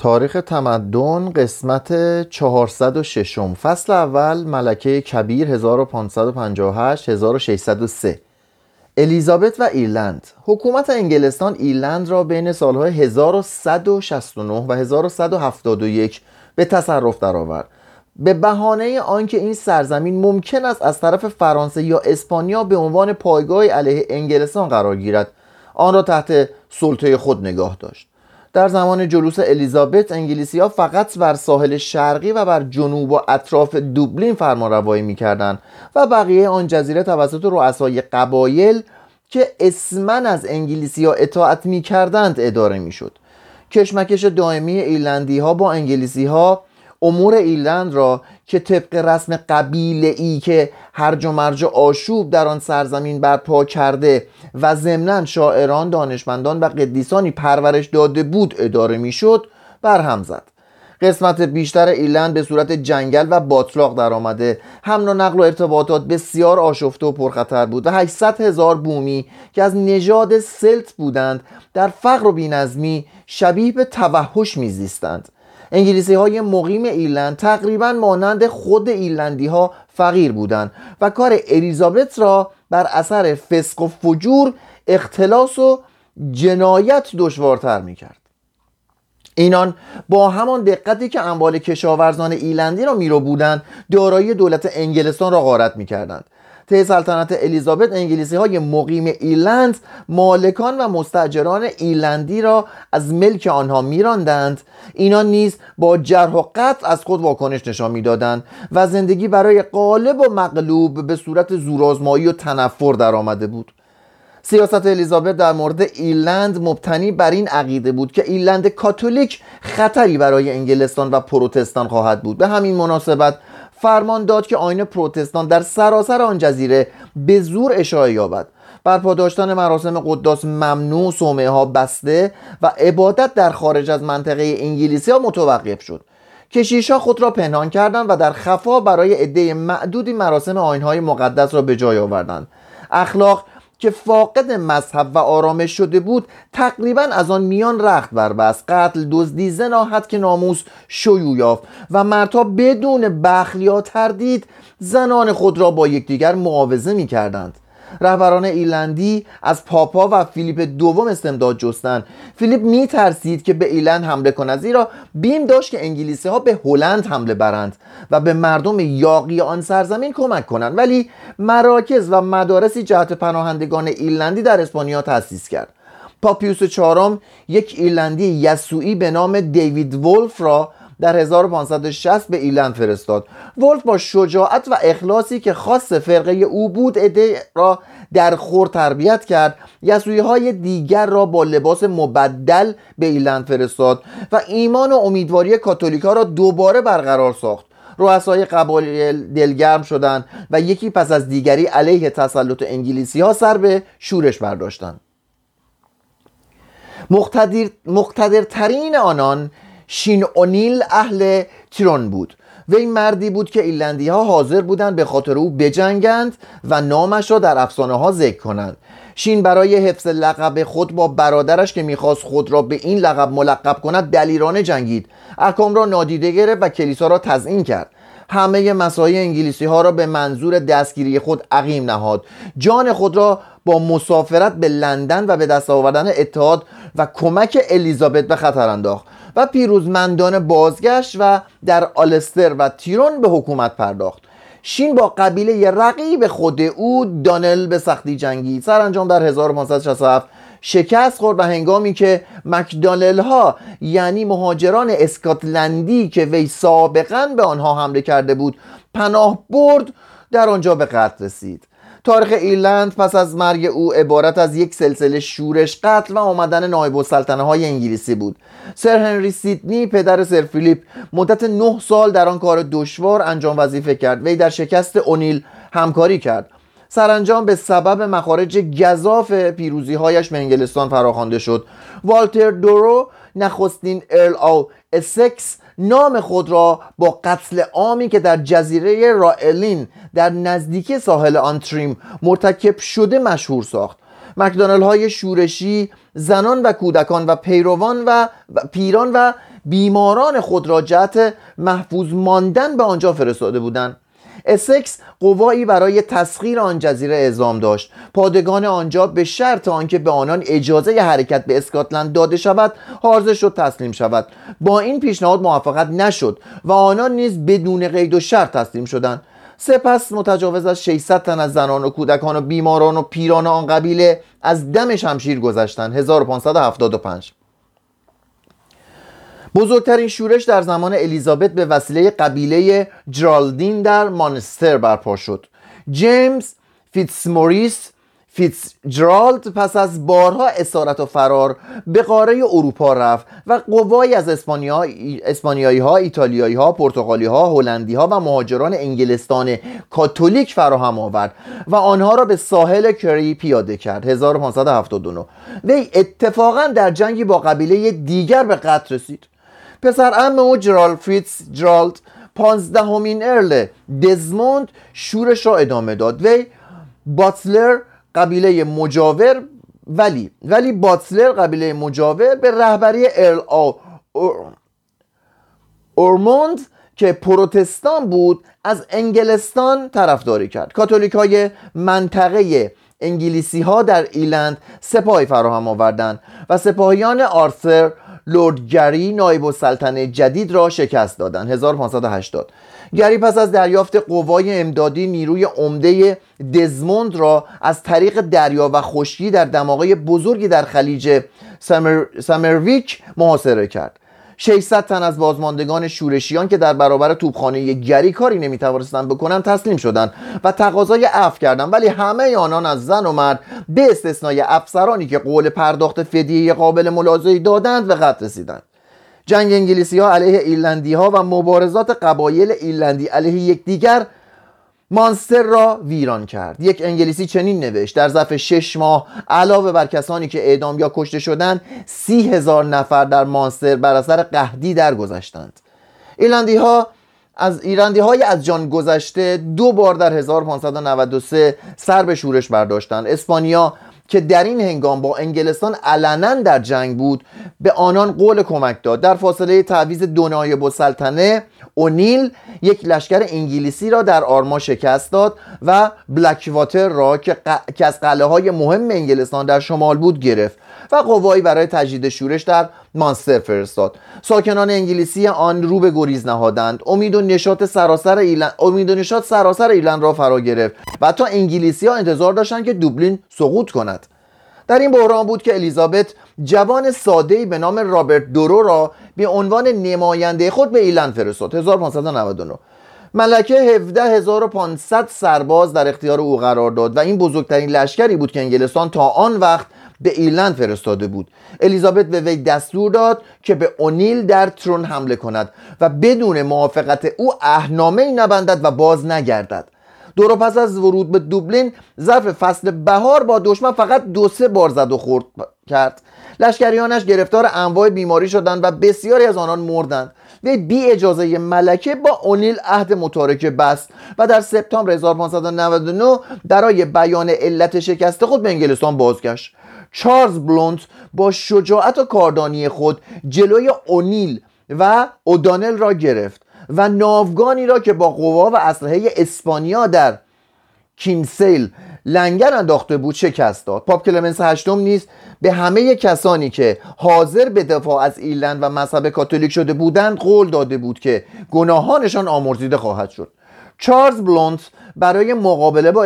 تاریخ تمدن قسمت 406 فصل اول ملکه کبیر 1558 1603 الیزابت و ایرلند. حکومت انگلستان ایرلند را بین سالهای 1169 و 1171 به تصرف درآورد. به بهانه آنکه این سرزمین ممکن است از طرف فرانسه یا اسپانیا به عنوان پایگاه علیه انگلستان قرار گیرد آن را تحت سلطه خود نگاه داشت. در زمان جلوس الیزابت انگلیسی ها فقط بر ساحل شرقی و بر جنوب و اطراف دوبلین فرمانروایی می‌کردند و بقیه آن جزیره توسط رؤسای قبایل که اسما از انگلیسی ها اطاعت می‌کردند اداره می‌شد. کشمکش دائمی ایرلندی ها با انگلیسی ها امور ایرلند را که طبق رسم قبیله ای که هرج و مرج آشوب در آن سرزمین برپا کرده و ضمنا شاعران دانشمندان و قدیسانی پرورش داده بود اداره می‌شد برهم زد. قسمت بیشتر ایرلند به صورت جنگل و باطلاق در آمده حمل و نقل و ارتباطات بسیار آشفته و پرخطر بود و 800 هزار بومی که از نژاد سلت بودند در فقر و بینظمی شبیه به توحش میزیستند. انگلیسی های مقیم ایرلند تقریبا مانند خود ایرلندی ها فقیر بودند و کار الیزابت را بر اثر فسق و فجور اختلاس و جنایت دشوارتر می‌کرد. اینان با همان دقتی که اموال کشاورزان ایلندی را میرو بودند دارایی دولت انگلستان را غارت می‌کردند. طی سلطنت الیزابت انگلیسی های مقیم ایرلند مالکان و مستجران ایرلندی را از ملک آنها میراندند. اینان نیز با جرح و قطع از خود واکنش نشان می‌دادند و زندگی برای قالب و مغلوب به صورت زورآزمایی و تنفر درآمده بود. سیاست الیزابت در مورد ایرلند مبتنی بر این عقیده بود که ایرلند کاتولیک خطری برای انگلستان و پروتستان خواهد بود. به همین مناسبت فرمان داد که آین پروتستان در سراسر آن جزیره به زور اشاعه یابد. برپا داشتن مراسم قداس ممنوع سومه ها بسته و عبادت در خارج از منطقه انگلیسی ها متوقف شد. کشیش ها خود را پنهان کردند و در خفا برای عده معدودی مراسم آینهای مقدس را به جای آوردند. اخلاق که فاقد مذهب و آرامش شده بود تقریبا از آن میان رخت بربست قتل دزدی زناحت که ناموس شیوع یافت و مردها بدون بخل یا تردید زنان خود را با یکدیگر معاوضه می کردند رهبران ایرلندی از پاپا و فیلیپ دوم استمداد جستند فیلیپ می ترسید که به ایرلند حمله کند زیرا بیم داشت که انگلیسی ها به هلند حمله برند و به مردم یاغی آن سرزمین کمک کنند. ولی مراکز و مدارسی جهت پناهندگان ایرلندی در اسپانیا تأسیس کرد. پاپ پیوس چهارم یک ایرلندی یسوعی به نام دیوید ولف را در 1560 به ایرلند فرستاد. ولف با شجاعت و اخلاصی که خاص فرقه او بود عده‌ای را در خور تربیت کرد. یسوعی های دیگر را با لباس مبدل به ایلند فرستاد و ایمان و امیدواری کاتولیکا را دوباره برقرار ساخت. رؤسای قبایل دلگرم شدند و یکی پس از دیگری علیه تسلط انگلیسی ها سر به شورش برداشتند. مقتدر مقتدرترین آنان شین اونیل اهل تیرون بود. وی مردی بود که ایلندی ها حاضر بودند به خاطر او بجنگند و نامش را در افسانه ها ذکر کنند. شین برای حفظ لقب خود با برادرش که می‌خواست خود را به این لقب ملقب کند دلیرانه جنگید. احکام را نادیده گرفت و کلیسا را تزیین کرد. همه مسایی انگلیسی ها را به منظور دستگیری خود عقیم نهاد. جان خود را با مسافرت به لندن و به دست آوردن اتحاد و کمک الیزابت به خطر انداخت. و پیروزمندانه بازگشت و در آلستر و تیرون به حکومت پرداخت. شین با قبیله رقیب خود او دانل به سختی جنگید سرانجام در 1567 شکست خورد و هنگامی که مکدانل ها یعنی مهاجران اسکاتلندی که وی سابقا به آنها حمله کرده بود پناه برد در آنجا به قتل رسید. تاریخ ایرلند پس از مرگ او عبارت از یک سلسله شورش قتل و آمدن نایب السلطنه های انگلیسی بود. سر هنری سیدنی پدر سر فیلیپ مدت نه سال در آن کار دشوار انجام وظیفه کرد. وی در شکست اونیل همکاری کرد. سرانجام به سبب مخارج گذاف پیروزی هایش به انگلستان فراخوانده شد. والتر دورو نخستین ارل او اسکس نام خود را با قتل عامی که در جزیره رائلین در نزدیکی ساحل آنتریم مرتکب شده مشهور ساخت. مکدانل های شورشی زنان و کودکان و پیروان و پیران و بیماران خود را جهت محفوظ ماندن به آنجا فرستاده بودند. اسکس قوایی برای تسخیر آن جزیره اعزام داشت. پادگان آنجا به شرط آنکه به آنان اجازه حرکت به اسکاتلند داده شود حاضر شد تسلیم شود. با این پیشنهاد موافقت نشد و آنان نیز بدون قید و شرط تسلیم شدند. سپس متجاوز از 600 تن از زنان و کودکان و بیماران و پیران آن قبیله از دم شمشیر گذشتند. 1575 بزرگترین شورش در زمان الیزابت به وسیله قبیله جرالدین در مانستر برپا شد. جیمز فیتسموریس فیتس جرالد پس از بارها اسارت و فرار به قاره اروپا رفت و قوایی از اسپانیایی ها، ایتالیایی ها، پرتغالی ها، هلندی ها و مهاجران انگلستان کاتولیک فراهم آورد و آنها را به ساحل کری پیاده کرد. 1579 وی اتفاقا در جنگی با قبیله دیگر به قتل رسید. پسر عم او جرالد فیتس جرالد پانزدهمین ارل دزموند شورش را ادامه داد. وی باتلر قبیله مجاور ولی ولی باتلر قبیله مجاور به رهبری ارل آو اورموند که پروتستان بود از انگلستان طرفداری کرد. کاتولیک های منطقه انگلیسی ها در ایلند سپاهی فراهم آوردند و سپاهیان آرثر لورد گری نایب السلطنه جدید را شکست دادند 1580 گری پس از دریافت قوای امدادی نیروی عمده دزموند را از طریق دریا و خشکی در دماغه بزرگی در خلیج سمر... سمرویک محاصره کرد. 600 تن از بازماندگان شورشیان که در برابر توپخانه گری کاری نمی‌توانستند بکنند تسلیم شدند و تقاضای عفو کردند. ولی همه آنان از زن و مرد به استثنای افسرانی که قول پرداخت فدیه قابل ملاحظه‌ای دادند به قتل رسیدند. جنگ انگلیسی ها علیه ایرلندی ها و مبارزات قبایل ایرلندی علیه یکدیگر مانستر را ویران کرد. یک انگلیسی چنین نوشت در ظرف شش ماه علاوه بر کسانی که اعدام یا کشته شدند سی هزار نفر در مانستر بر اثر قهدی درگذشتند. ایرلندی ها از ایرندی های از جان گذشته دو بار در 1593 سر به شورش برداشتند. اسپانیا که در این هنگام با انگلستان علنا در جنگ بود به آنان قول کمک داد. در فاصله تعویز دو نایب السلطنه اونیل یک لشکر انگلیسی را در آرما شکست داد و بلکواتر را که, که از قلعه های مهم انگلستان در شمال بود گرفت. و قوایی برای تجدید شورش در مانستر فرستاد. ساکنان انگلیسی آن رو به گریز نهادند. امید و نشاط سراسر ایلند امید و نشاط سراسر ایلند را فرا گرفت و تا انگلیسی ها انتظار داشتند که دوبلین سقوط کند. در این بحران بود که الیزابت جوان ساده به نام رابرت دورو را به عنوان نماینده خود به ایلند فرستاد. 1599 ملکه 17500 سرباز در اختیار او قرار داد و این بزرگترین لشکری بود که انگلستان تا آن وقت به ایرلند فرستاده بود. الیزابت به وی دستور داد که به اونیل در ترون حمله کند و بدون موافقت او اهنامه ای نبندد و باز نگردد. دور پس از ورود به دوبلین ظرف فصل بهار با دشمن فقط دو سه بار زد و خورد کرد. لشکریانش گرفتار انواع بیماری شدند و بسیاری از آنان مردند. وی بی اجازه ملکه با اونیل عهد متارکه بست و در سپتامبر 1599 برای بیان علت شکست خود به انگلستان بازگشت. چارلز بلونت با شجاعت و کاردانی خود جلوی اونیل و اودانل را گرفت و ناوگانی را که با قوا و اسلحه اسپانیا در کینسیل لنگر انداخته بود شکست داد. پاپ کلمنس هشتم نیز به همه کسانی که حاضر به دفاع از ایرلند و مذهب کاتولیک شده بودند قول داده بود که گناهانشان آمرزیده خواهد شد. چارلز بلونت برای مقابله با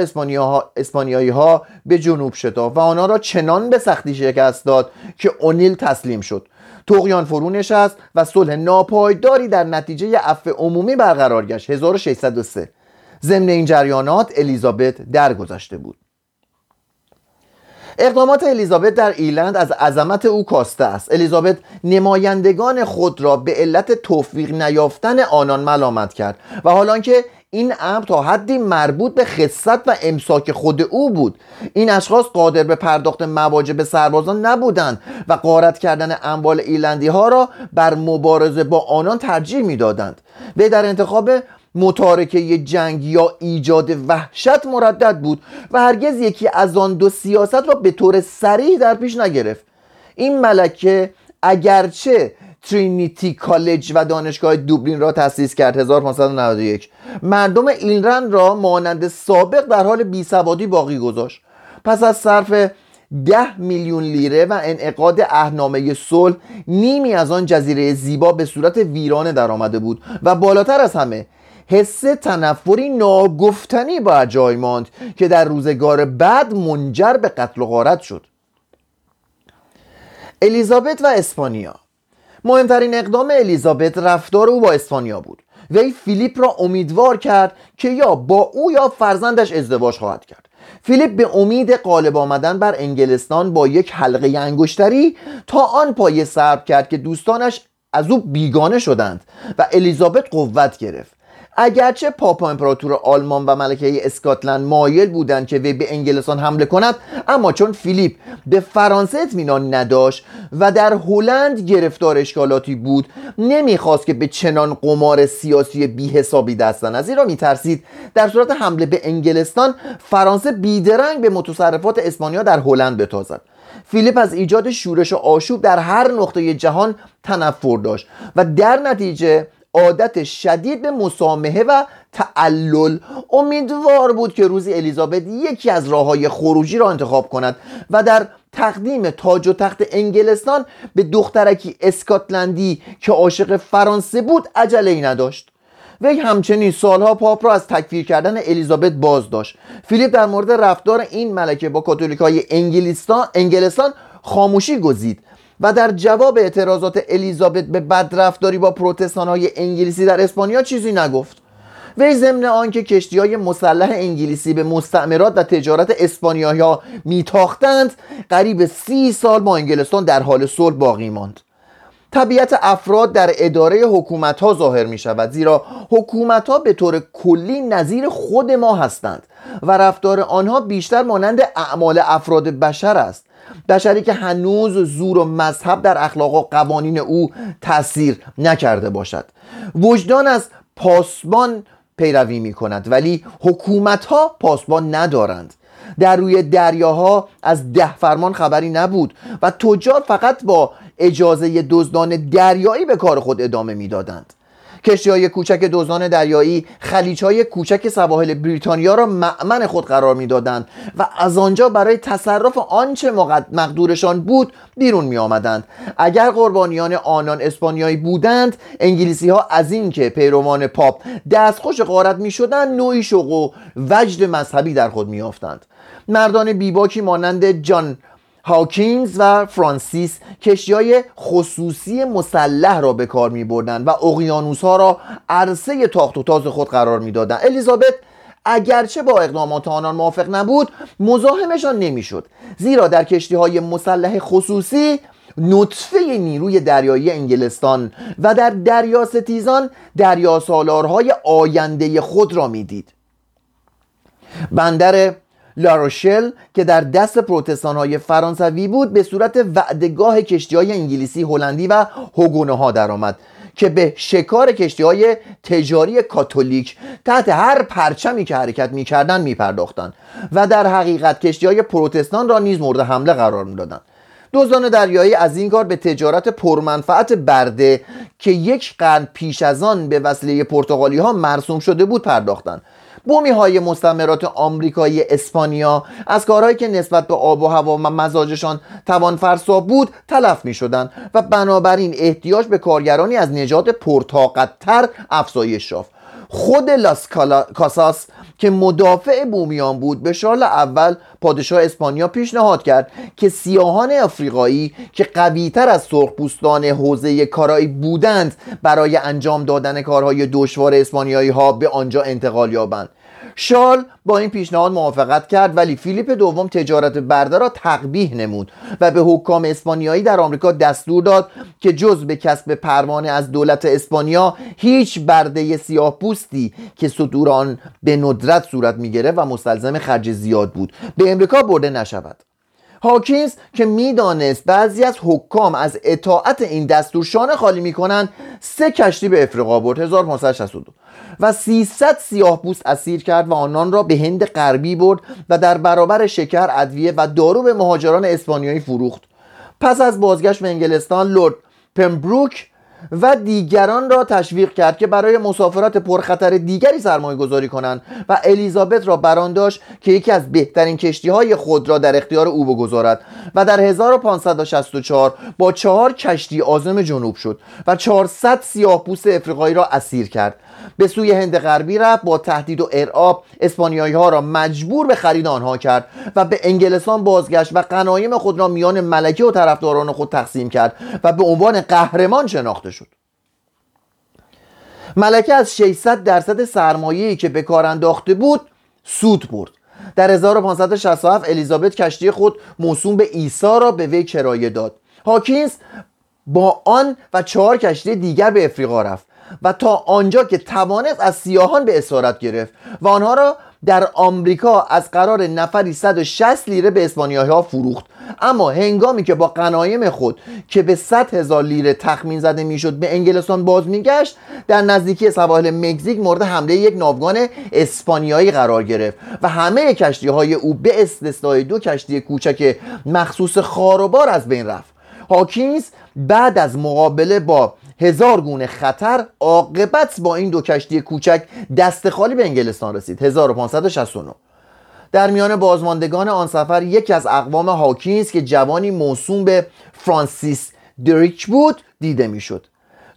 اسپانیایی ها به جنوب شتافت و آنها را چنان به سختی شکست داد که اونیل تسلیم شد. تقیان فرو نشست و صلح ناپایداری در نتیجه عفو عمومی برقرار گشت. 1603 ضمن این جریانات الیزابت درگذشته بود. اقدامات الیزابت در ایرلند از عظمت او کاسته است. الیزابت نمایندگان خود را به علت توفیق نیافتن آنان ملامت کرد و حالا که این امر تا حدی مربوط به خصت و امساک خود او بود. این اشخاص قادر به پرداخت مواجب سربازان نبودند و قارت کردن اموال ایلندی ها را بر مبارزه با آنان ترجیح می‌دادند. وی در انتخاب متارکه جنگ یا ایجاد وحشت مردد بود و هرگز یکی از آن دو سیاست را به طور سریح در پیش نگرفت. این ملکه اگرچه ترینیتی کالج و دانشگاه دوبلین را تأسیس کرد 1591 مردم ایلرند را مانند سابق در حال بیسوادی باقی گذاشت. پس از صرف ده میلیون لیره و انعقاد اهنامه صلح نیمی از آن جزیره زیبا به صورت ویرانه در آمده بود و بالاتر از همه حس تنفری ناگفتنی با جای ماند که در روزگار بعد منجر به قتل و غارت شد. الیزابت و اسپانیا مهمترین اقدام الیزابت رفتار او با اسپانیا بود. وی فیلیپ را امیدوار کرد که یا با او یا فرزندش ازدواج خواهد کرد. فیلیپ به امید غالب آمدن بر انگلستان با یک حلقه انگشتری تا آن پایه سرب کرد که دوستانش از او بیگانه شدند و الیزابت قوت گرفت. اگرچه پاپا امپراتور آلمان و ملکه اسکاتلند مایل بودند که وی به انگلستان حمله کند اما چون فیلیپ به فرانسه اطمینان نداشت و در هلند گرفتار اشکالاتی بود نمی‌خواست که به چنان قمار سیاسی بی حسابی دست از زیرا میترسید در صورت حمله به انگلستان فرانسه بیدرنگ به متصرفات اسپانیا در هلند بتازد. فیلیپ از ایجاد شورش و آشوب در هر نقطه جهان تنفر داشت و در نتیجه عادت شدید به مسامحه و تعلل. امیدوار بود که روزی الیزابت یکی از راه های خروجی را انتخاب کند و در تقدیم تاج و تخت انگلستان به دخترکی اسکاتلندی که عاشق فرانسه بود عجله ای نداشت. وی همچنین سالها پاپ را از تکفیر کردن الیزابت باز داشت. فیلیپ در مورد رفتار این ملکه با کاتولیک های انگلستان خاموشی گزید. و در جواب اعتراضات الیزابت به بدرفتاری با پروتستان های انگلیسی در اسپانیا چیزی نگفت. وی ضمن آنکه کشتی های مسلح انگلیسی به مستعمرات و تجارت اسپانیایی ها میتاختند قریب سی سال با انگلستان در حال صلح باقی ماند. طبیعت افراد در اداره حکومت ها ظاهر می شود زیرا حکومت ها به طور کلی نظیر خود ما هستند و رفتار آنها بیشتر مانند اعمال افراد بشر است. بشری که هنوز زور و مذهب در اخلاق و قوانین او تاثیر نکرده باشد. وجدان از پاسبان پیروی می کند ولی حکومت ها پاسبان ندارند. در روی دریاها از ده فرمان خبری نبود و تجار فقط با اجازه دزدان دریایی به کار خود ادامه می‌دادند. کشتی های کوچک دزدان دریایی خلیج های کوچک سواحل بریتانیا را معمن خود قرار می‌دادند و از آنجا برای تصرف آنچه مقدورشان بود بیرون می آمدند اگر قربانیان آنان اسپانیایی بودند انگلیسی ها از اینکه پیروان پاپ دستخوش غارت می شدند نوعی شوق و وجد مذهبی در خود می آفتند مردان بیباکی مانند جان هاکینز و فرانسیس کشتی های خصوصی مسلح را به کار می بردن و اقیانوس ها را عرصه تاخت و تاز خود قرار می دادن. الیزابت اگرچه با اقدامات آنان موافق نبود مزاحمشان نمی‌شد زیرا در کشتی های مسلح خصوصی نطفه نیروی دریایی انگلستان و در دریا ستیزان دریا سالارهای آینده خود را می‌دید بندر لاروشل که در دست پروتستان های فرانسوی بود به صورت وعدگاه کشتی های انگلیسی هلندی و هوگونه ها درآمد که به شکار کشتی های تجاری کاتولیک تحت هر پرچمی که حرکت می‌کردند میپرداختند و در حقیقت کشتی های پروتستان را نیز مورد حمله قرار می‌دادند دزدان دریایی از این کار به تجارت پرمنفعت برده که یک قرن پیش از آن به وسیله پرتغالی ها مرسوم شده بود پرداختند بومی های مستمرات آمریکایی اسپانیا از کارهایی که نسبت به آب و هوا و مزاجشان توان فرسا بود تلف می شدن و بنابراین احتیاج به کارگرانی از نژاد پرطاقتتر افزایش یافت. خود لاس کاساس که مدافع بومیان بود به شارل اول پادشاه اسپانیا پیشنهاد کرد که سیاهان آفریقایی که قویتر از سرخپوستان حوزه کارایی بودند برای انجام دادن کارهای دشوار اسپانیایی ها به آنجا انتقال یابند. شال با این پیشنهاد موافقت کرد ولی فیلیپ دوم تجارت برده را تقبیح نمود و به حکام اسپانیایی در آمریکا دستور داد که جز به کسب پروانه از دولت اسپانیا هیچ برده سیاه پوستی که صدور آن به ندرت صورت می‌گرفت و مستلزم خرج زیاد بود. به امریکا برده نشود. هاکینز که می‌دانست بعضی از حکام از اطاعت این دستور شانه خالی می‌کنند سه کشتی به افریقا برد 1562 و 300 سیاه بوست اسیر کرد و آنان را به هند غربی برد و در برابر شکر ادویه و دارو به مهاجران اسپانیایی فروخت. پس از بازگشت به انگلستان لورد پمبروک و دیگران را تشویق کرد که برای مسافرات پرخطر دیگری سرمایه گذاری کنند و الیزابت را بران داشت که یکی از بهترین کشتی های خود را در اختیار او بگذارد و در 1564 با چهار کشتی آزم جنوب شد و 400 سیاه پوست افریقایی را اسیر کرد. به سوی هند غربی رفت با تهدید و ارعاب اسپانیایی ها را مجبور به خرید آنها کرد و به انگلستان بازگشت و غنایم خود را میان ملکه و طرفداران خود تقسیم کرد و به عنوان قهرمان شناخته ملکه از 600 درصد سرمایه‌ای که به کار انداخته بود سود برد. در 1567 الیزابت کشتی خود موسوم به عیسی را به وی کرایه داد. هاکینز با آن و چهار کشتی دیگر به افریقا رفت و تا آنجا که توانست از سیاهان به اسارت گرفت و آنها را در آمریکا از قرار نفری 160 لیره به اسپانیایی ها فروخت. اما هنگامی که با قنایم خود که به 100 هزار لیره تخمین زده می‌شد به انگلستان باز میگشت در نزدیکی سواحل مکزیک مورد حمله یک ناوگان اسپانیایی قرار گرفت و همه کشتی های او به استثنای دو کشتی کوچک مخصوص خاروبار از بین رفت. هاکینز بعد از مقابله با هزار گونه خطر عاقبت با این دو کشتی کوچک دست خالی به انگلستان رسید. 1569 در میان بازماندگان آن سفر یکی از اقوام هاکینز که جوانی موسوم به فرانسیس دریک بود دیده می‌شد.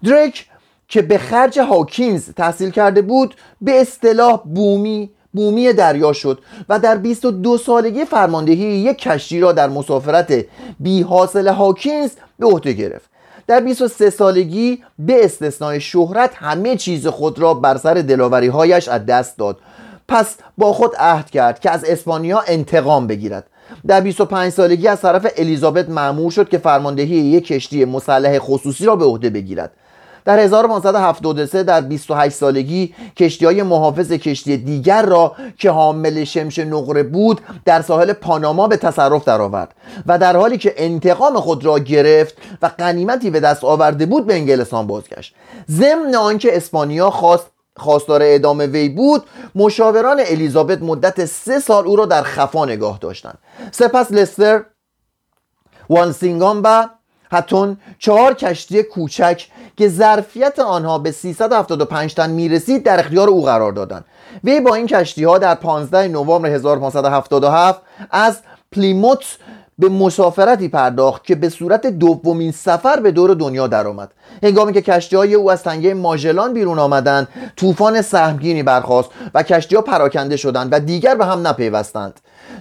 دریک که به خرج هاکینز تحصیل کرده بود به اصطلاح بومی بومی دریا شد و در 22 سالگی فرماندهی یک کشتی را در مسافرت بی حاصل هاکینز به عهده گرفت. در 23 سالگی به استثنای شهرت همه چیز خود را بر سر دلاوری هایش از دست داد. پس با خود عهد کرد که از اسپانیا انتقام بگیرد. در 25 سالگی از طرف الیزابت معمور شد که فرماندهی یک کشتی مسلح خصوصی را به عهده بگیرد. در 1573 در 28 سالگی کشتی های محافظ کشتی دیگر را که حامل شمش نقره بود در ساحل پاناما به تصرف درآورد و در حالی که انتقام خود را گرفت و قنیمتی به دست آورده بود به انگلستان بازگشت. ضمن آنکه اسپانیا خواست خواستار اعدام وی بود مشاوران الیزابت مدت سه سال او را در خفا نگاه داشتند. سپس لستر وانسینگام و هتون چهار کشتی کوچک که ظرفیت آنها به 375 تن می‌رسید در اختیار او قرار دادند وی با این کشتی ها در 15 نوامبر 1577 از پلیموت به مسافرتی پرداخت که به صورت دومین سفر به دور دنیا درآمد. هنگامی که کشتی های او از تنگه ماژلان بیرون آمدند طوفان سهمگینی برخاست و کشتی ها پراکنده شدند و دیگر به هم نپیوستند.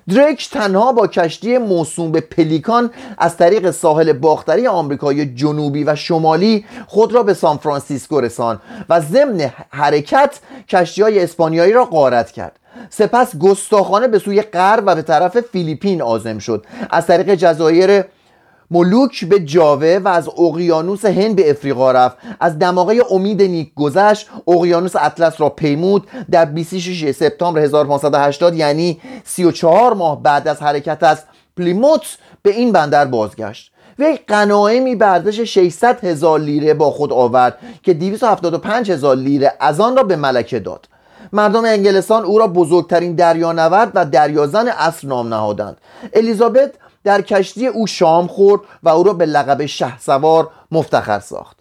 دریک تنها با کشتی موسوم به پلیکان از طریق ساحل باختری آمریکای جنوبی و شمالی خود را به سان فرانسیسکو رساند و ضمن حرکت کشتی های اسپانیایی را غارت کرد. سپس گستاخانه به سوی غرب و به طرف فیلیپین آزم شد. از طریق جزایر ملوک به جاوه و از اقیانوس هند به افریقا رفت. از دماغه امید نیک گذشت اقیانوس اطلس را پیمود. در 26 سپتامبر 1580 یعنی 34 ماه بعد از حرکت از پلیموت به این بندر بازگشت. وی قناعمی به ارزش 600 هزار لیره با خود آورد که 275 هزار لیره از آن را به ملکه داد. مردم انگلستان او را بزرگترین دریانورد و دریازن اصر نام نهادند. الیزابت در کشتی او شام خورد و او را به لقب سوار مفتخر ساخت.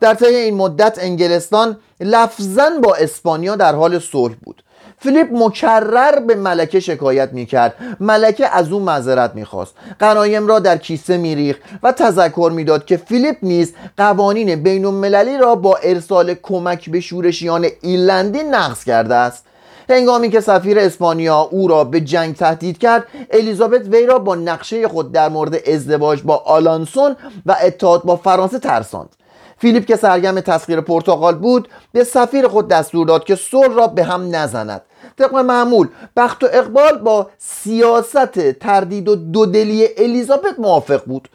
در طی این مدت انگلستان لفظا با اسپانیا در حال صلح بود. فیلیپ مکرر به ملکه شکایت می‌کرد. ملکه از او معذرت می‌خواست. قنایم را در کیسه میریخت و تذکر می‌داد که فیلیپ نیز قوانین بین المللی را با ارسال کمک به شورشیان ایلندی نقض کرده است. هنگامی که سفیر اسپانیا او را به جنگ تهدید کرد الیزابت وی را با نقشه خود در مورد ازدواج با آلانسون و اتحاد با فرانسه ترساند. فیلیپ که سرگرم تسخیر پرتغال بود به سفیر خود دستور داد که صلح را به هم نزند. طبق معمول بخت و اقبال با سیاست تردید و دودلی الیزابت موافق بود.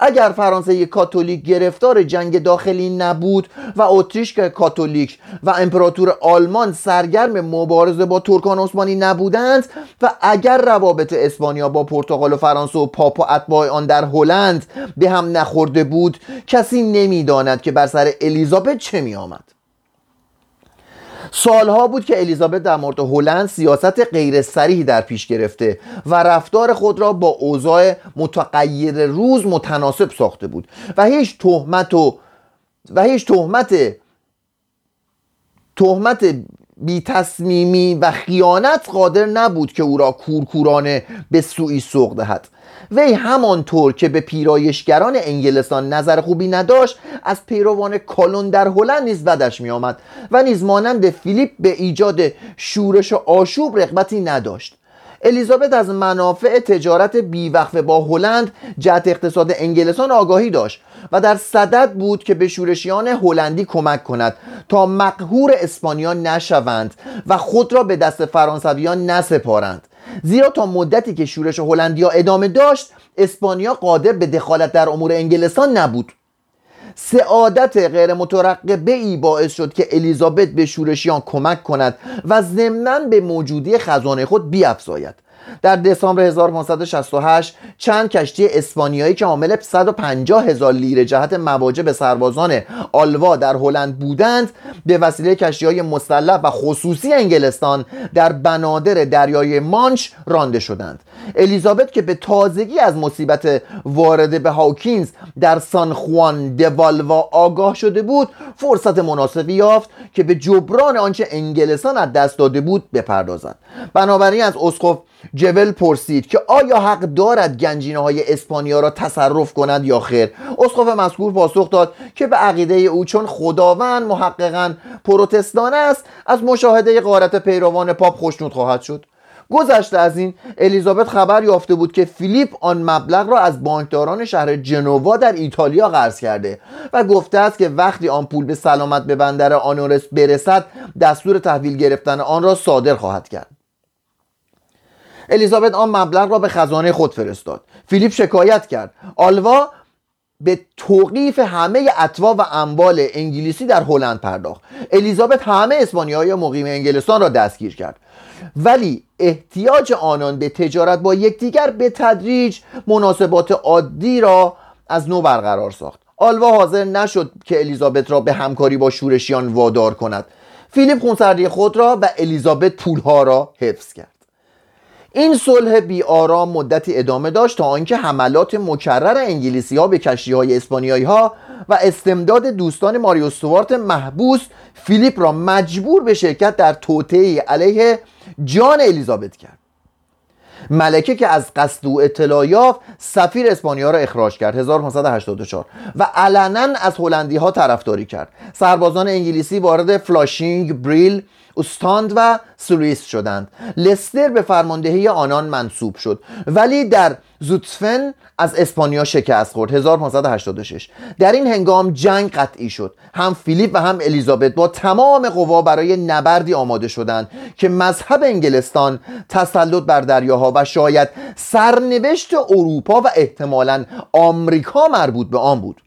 اگر فرانسه کاتولیک گرفتار جنگ داخلی نبود و اتریش کاتولیک و امپراتور آلمان سرگرم مبارزه با ترکان عثمانی نبودند و اگر روابط اسپانیا با پرتغال و فرانسه و پاپ و اتباع آن در هلند به هم نخورده بود کسی نمی‌داند که بر سر الیزابت چه می آمد سالها بود که الیزابت در مورد هلند سیاست غیر سریح در پیش گرفته و رفتار خود را با اوضاع متغیر روز متناسب ساخته بود و هیچ تهمت و و هیچ تهمت تهمت بی تصمیمی و خیانت قادر نبود که او را کورکورانه به سوی سوق دهد. وی همانطور که به پیرایشگران انگلستان نظر خوبی نداشت از پیروان کالون در هلند نیز بدش می آمد و نیز مانند فیلیپ به ایجاد شورش و آشوب رغبتی نداشت. الیزابت از منافع تجارت بیوقفه با هلند جهت اقتصاد انگلستان آگاهی داشت و در صدد بود که به شورشیان هلندی کمک کند تا مقهور اسپانیا نشوند و خود را به دست فرانسویان نسپارند. زیرا تا مدتی که شورش هلندیا ادامه داشت اسپانیا قادر به دخالت در امور انگلستان نبود. سعادت غیر مترقبه ای باعث شد که الیزابت به شورشیان کمک کند و ضمنا به موجودی خزانه خود بیافزاید. در دسامبر 1568 چند کشتی اسپانیایی که حامل 150 هزار لیره جهت مواجه سربازان آلوا در هلند بودند به وسیله کشتی های مسلح و خصوصی انگلستان در بنادر دریای مانچ رانده شدند. الیزابت که به تازگی از مصیبت وارده به هاوکینز در سان خوان دوالوا آگاه شده بود فرصت مناسبی یافت که به جبران آنچه انگلستان از دست داده بود بپردازد بنابراین از اسقف جول پرسید که آیا حق دارد گنجینه های اسپانیا را تصرف کند یا خیر؟ اسقف مذکور پاسخ داد که به عقیده او چون خداوند محققا پروتستان است از مشاهده غارت پیروان پاپ خوشنود خواهد شد. گذشته از این الیزابت خبر یافته بود که فیلیپ آن مبلغ را از بانکداران شهر جنوا در ایتالیا قرض کرده و گفته است که وقتی آن پول به سلامت به بندر آنورس برسد دستور تحویل گرفتن آن را صادر خواهد کرد. الیزابت آن مبلغ را به خزانه خود فرستاد. فیلیپ شکایت کرد. آلوا به توقیف همه اتوا و اموال انگلیسی در هلند پرداخت. الیزابت همه اسپانیایی مقیم انگلستان را دستگیر کرد. ولی احتیاج آنان به تجارت با یکدیگر به تدریج مناسبات عادی را از نو برقرار ساخت. آلوا حاضر نشد که الیزابت را به همکاری با شورشیان وادار کند. فیلیپ خونسردی خود را و الیزابت پولها را حفظ کرد. این صلح بی آرام مدتی ادامه داشت تا آنکه حملات مکرر انگلیسی ها به کشتی های اسپانیایی ها و استمداد دوستان ماریو سوارت محبوس فیلیپ را مجبور به شرکت در توطئه علیه جان الیزابت کرد. ملکه که از قصد او اطلاع یافت سفیر اسپانیا را اخراج کرد. 1584 و علنا از هلندی ها طرفداری کرد. سربازان انگلیسی وارد فلاشینگ بریل اوستاند و سلویس شدند. لستر به فرماندهی آنان منصوب شد ولی در زوتفن از اسپانیا شکست خورد. 1586 در این هنگام جنگ قطعی شد. هم فیلیپ و هم الیزابت با تمام قوا برای نبردی آماده شدند که مذهب انگلستان تسلط بر دریاها و شاید سرنوشت اروپا و احتمالا آمریکا مربوط به آن بود.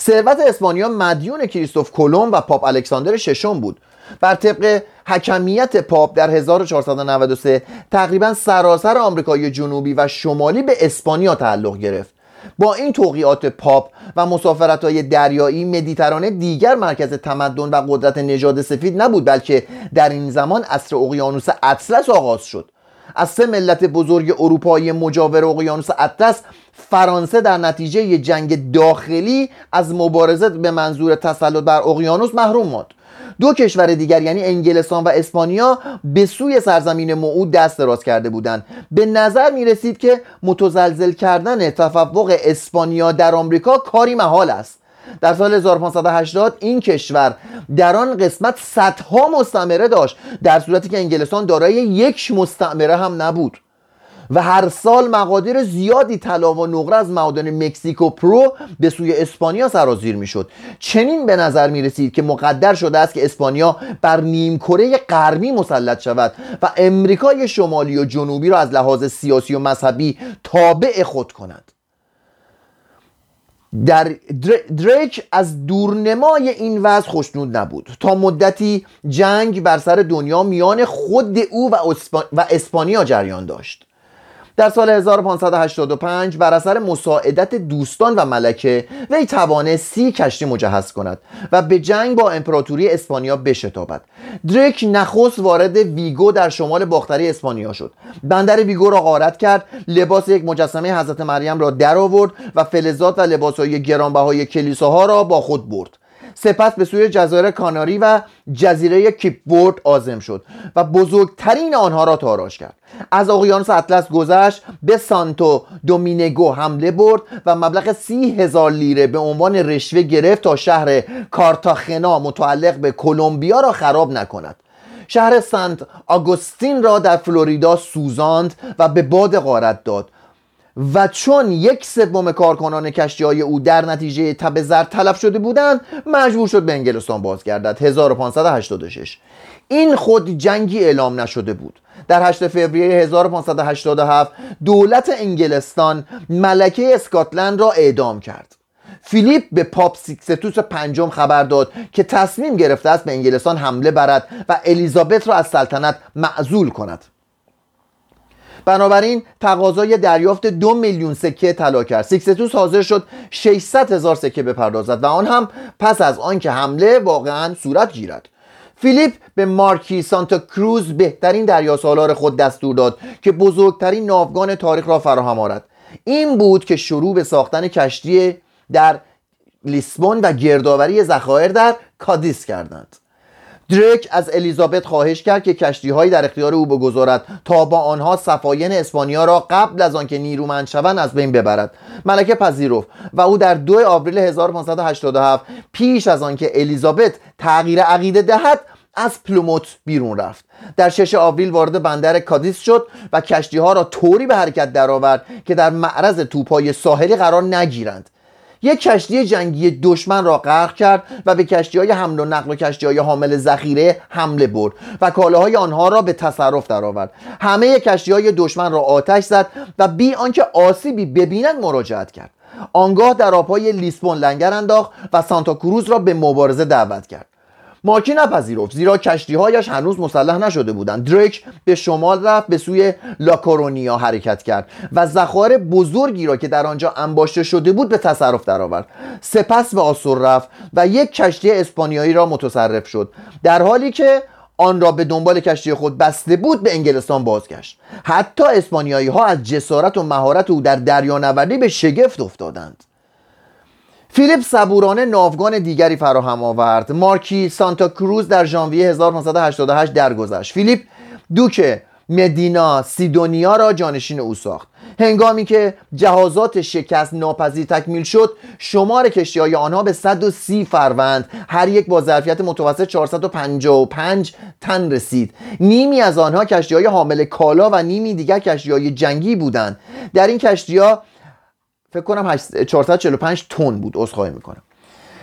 ثروت اسپانیا مدیون کریستوف کلم و پاپ الکساندر ششم بود. بر طبق حکمیت پاپ در 1493 تقریبا سراسر آمریکای جنوبی و شمالی به اسپانیا تعلق گرفت. با این توقیات پاپ و مسافرت های دریایی مدیترانه دیگر مرکز تمدن و قدرت نژاد سفید نبود بلکه در این زمان عصر اقیانوس اطلس آغاز شد. از سه ملت بزرگ اروپایی مجاور اقیانوس اطلس فرانسه در نتیجه جنگ داخلی از مبارزه به منظور تسلط بر اقیانوس محروم ماند. دو کشور دیگر یعنی انگلستان و اسپانیا به سوی سرزمین موعود دست دراز کرده بودند. به نظر می رسید که متزلزل کردن تفوق اسپانیا در آمریکا کاری محال است. در سال 1580 این کشور در آن قسمت صدها مستعمره داشت در صورتی که انگلستان دارای یک مستعمره هم نبود. و هر سال مقادیر زیادی طلا و نقره از معادن مکزیکو پرو به سوی اسپانیا سرازیر می‌شد. چنین به نظر می رسید که مقدر شده است که اسپانیا بر نیم کره غربی مسلط شود و امریکای شمالی و جنوبی را از لحاظ سیاسی و مذهبی تابع خود کند. در دریک از دورنمای این وضع خوشنود نبود. تا مدتی جنگ بر سر دنیا میان خود او و اسپانیا جریان داشت. در سال 1585 بر اثر مساعدت دوستان و ملکه وی توانست سی کشتی مجهز کند و به جنگ با امپراتوری اسپانیا بشتابد. دریک نخست وارد ویگو در شمال باختری اسپانیا شد. بندر ویگو را غارت کرد لباس یک مجسمه حضرت مریم را در آورد و فلزات و لباسهای گرانبهای کلیساها را با خود برد. سپس به سوی جزایر کاناری و جزیره کیپورد آزم شد و بزرگترین آنها را تاراج کرد. از اقیانوس اطلس گذشت به سانتو دومینگو حمله برد و مبلغ سی هزار لیره به عنوان رشوه گرفت تا شهر کارتاخنا متعلق به کلمبیا را خراب نکند. شهر سنت آگوستین را در فلوریدا سوزاند و به باد غارت داد. و چون یک سوم کارکنان کشتی های او در نتیجه تب زرد تلف شده بودند مجبور شد به انگلستان بازگردد. 1586 این خود جنگی اعلام نشده بود. در 8 فوریه 1587 دولت انگلستان ملکه اسکاتلند را اعدام کرد. فیلیپ به پاپ سیکستوس پنجم خبر داد که تصمیم گرفته است به انگلستان حمله برد و الیزابت را از سلطنت معزول کند. بنابراین تقاضای دریافت دو میلیون سکه طلا کرد. سیکستوس حاضر شد 600 هزار سکه بپردازد و آن هم پس از آنکه حمله واقعا صورت گیرد. فیلیپ به مارکی سانتا کروز بهترین دریا سالار خود دستور داد که بزرگترین ناوگان تاریخ را فراهم آورد این بود که شروع به ساختن کشتی در لیسبون و گردآوری ذخایر در کادیس کردند. دریک از الیزابت خواهش کرد که کشتی هایی در اختیار او بگذارد تا با آنها سفاین اسپانیا را قبل از آنکه نیرومند شوند از بین ببرد. ملکه پذیرفت و او در 2 آوریل 1587 پیش از آنکه الیزابت تغییر عقیده دهد از پلیموت بیرون رفت. در 6 آوریل وارد بندر کادیس شد و کشتی ها را طوری به حرکت درآورد که در معرض توپهای ساحلی قرار نگیرند. یک کشتی جنگی دشمن را غرق کرد و به کشتی های حمل و نقل و کشتی های حامل ذخیره حمله برد و های آنها را به تصرف درآورد. همه کشتی های دشمن را آتش زد و بی آنکه آسیبی ببینند مراجعت کرد. آنگاه در آبهای لیسبون لنگر انداخت و سانتا کروز را به مبارزه دعوت کرد. مارکی نپذیرفت؟ زیرا کشتیهایش هنوز مسلح نشده بودند. دریک به شمال رفت به سوی لاکورونیا حرکت کرد و ذخایر بزرگی را که در آنجا انباشته شده بود به تصرف درآورد. سپس به آسور رفت و یک کشتی اسپانیایی را متصرف شد. در حالی که آن را به دنبال کشتی خود بسته بود به انگلستان بازگشت. حتی اسپانیایی ها از جسارت و مهارت او در دریانوردی به شگفت افتادند. فیلیپ صبورانه ناوگان دیگری فراهم آورد. مارکی سانتا کروز در ژانویه 1588 درگذشت. فیلیپ دوک مدینا سیدونیا را جانشین او ساخت. هنگامی که جهازات شکست ناپذیر تکمیل شد شمار کشتی های آنها به 130 فروند. هر یک با ظرفیت متوسط 455 تن رسید. نیمی از آنها کشتی های حامل کالا و نیمی دیگر کشتی های جنگی بودند. در این کشتی ها فکر کنم 445 تن بود عذرخواهی می‌کنم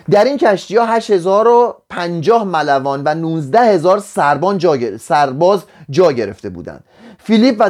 در این کشتی ها 8050 ملوان و 19000 سربان جا سرباز جا گرفته بودند. فیلیپ و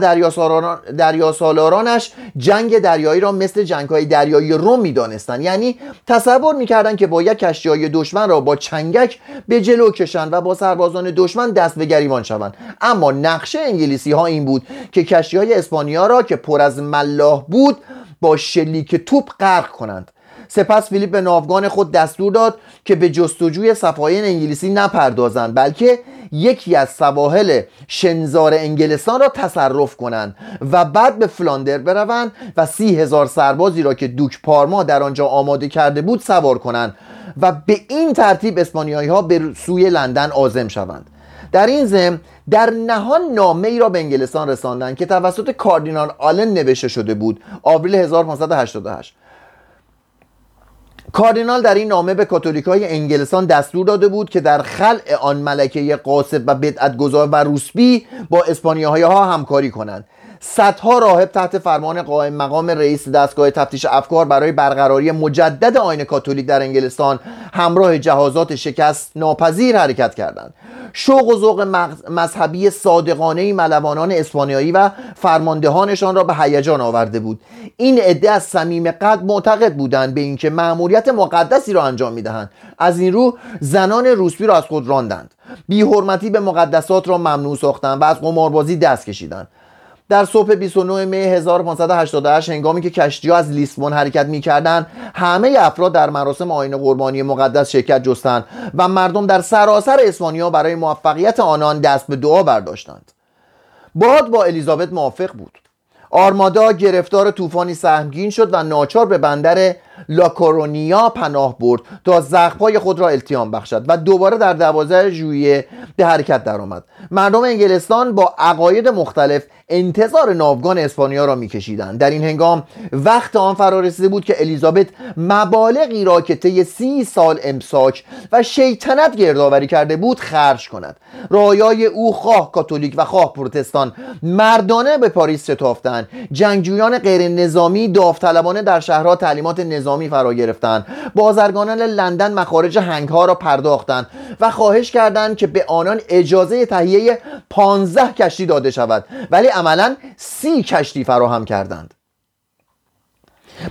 دریا سالارانش جنگ دریایی را مثل جنگ های دریایی روم می‌دانستند. یعنی تصور می‌کردند که باید کشتی های دشمن را با چنگک به جلو کشند و با سربازان دشمن دست به گریبان شوند. اما نقشه انگلیسی ها این بود که کشتی های اسپانیا را که پر از ملاح بود با شلیک توپ غرق کنند. سپس فیلیپ به ناوگان خود دستور داد که به جستجوی صفاین انگلیسی نپردازند بلکه یکی از سواحل شنزار انگلستان را تصرف کنند و بعد به فلاندر بروند و سی هزار سربازی را که دوک پارما در آنجا آماده کرده بود سوار کنند و به این ترتیب اسپانیایی ها به سوی لندن آزم شوند. در این ضمن در نهان نامه ای را به انگلستان رساندند که توسط کاردینال آلن نوشته شده بود آوریل 1588 کاردینال در این نامه به کاتولیک های انگلستان دستور داده بود که در خلع آن ملکه قاسب و بدعتگذار و روسبی با اسپانیاهایی ها همکاری کنند. صدها راهب تحت فرمان قائم مقام رئیس دستگاه تفتیش افکار برای برقراری مجدد آین کاتولیک در انگلستان همراه جهازات شکست ناپذیر حرکت کردند. شوق و ذوق مذهبی صادقانه ملوانان اسپانیایی و فرماندهانشان را به هیجان آورده بود. این عده از صمیم قلب معتقد بودند به اینکه مأموریت مقدسی را انجام می‌دهند. از این رو زنان روسبی را از خود راندند. بیحرمتی به مقدسات را ممنوع ساختند و از قماربازی دست کشیدند. در صبح 29 می 1588 هنگامی که کشتی از لیسبون حرکت می کردن همه افراد در مراسم آین قربانی مقدس شرکت جستند و مردم در سراسر اسپانیا برای موفقیت آنان دست به دعا برداشتند. باد با الیزابت موافق بود. آرمادا گرفتار طوفانی سهمگین شد و ناچار به بندر لاکورونیا پناه برد تا زخمهای خود را التیام بخشد و دوباره در دوازده ژوئیه به حرکت درآمد. مردم انگلستان با عقاید مختلف انتظار ناوگان اسپانیا را میکشیدند. در این هنگام وقت آن فرا رسیده بود که الیزابت مبالغی را که طی سی سال امساک و شیطنت گردآوری کرده بود خرج کند. رایای او خواه کاتولیک و خواه پروتستان مردانه به پاریس شتافتند جنگجویان غیر نظامی داوطلبانه در شهرها تعلیمات نظامی فرا گرفتند بازرگانان لندن مخارج هنگ ها را پرداختند و خواهش کردند که به آنان اجازه تهیه 15 کشتی داده شود. ولی عملا سی کشتی فراهم کردند.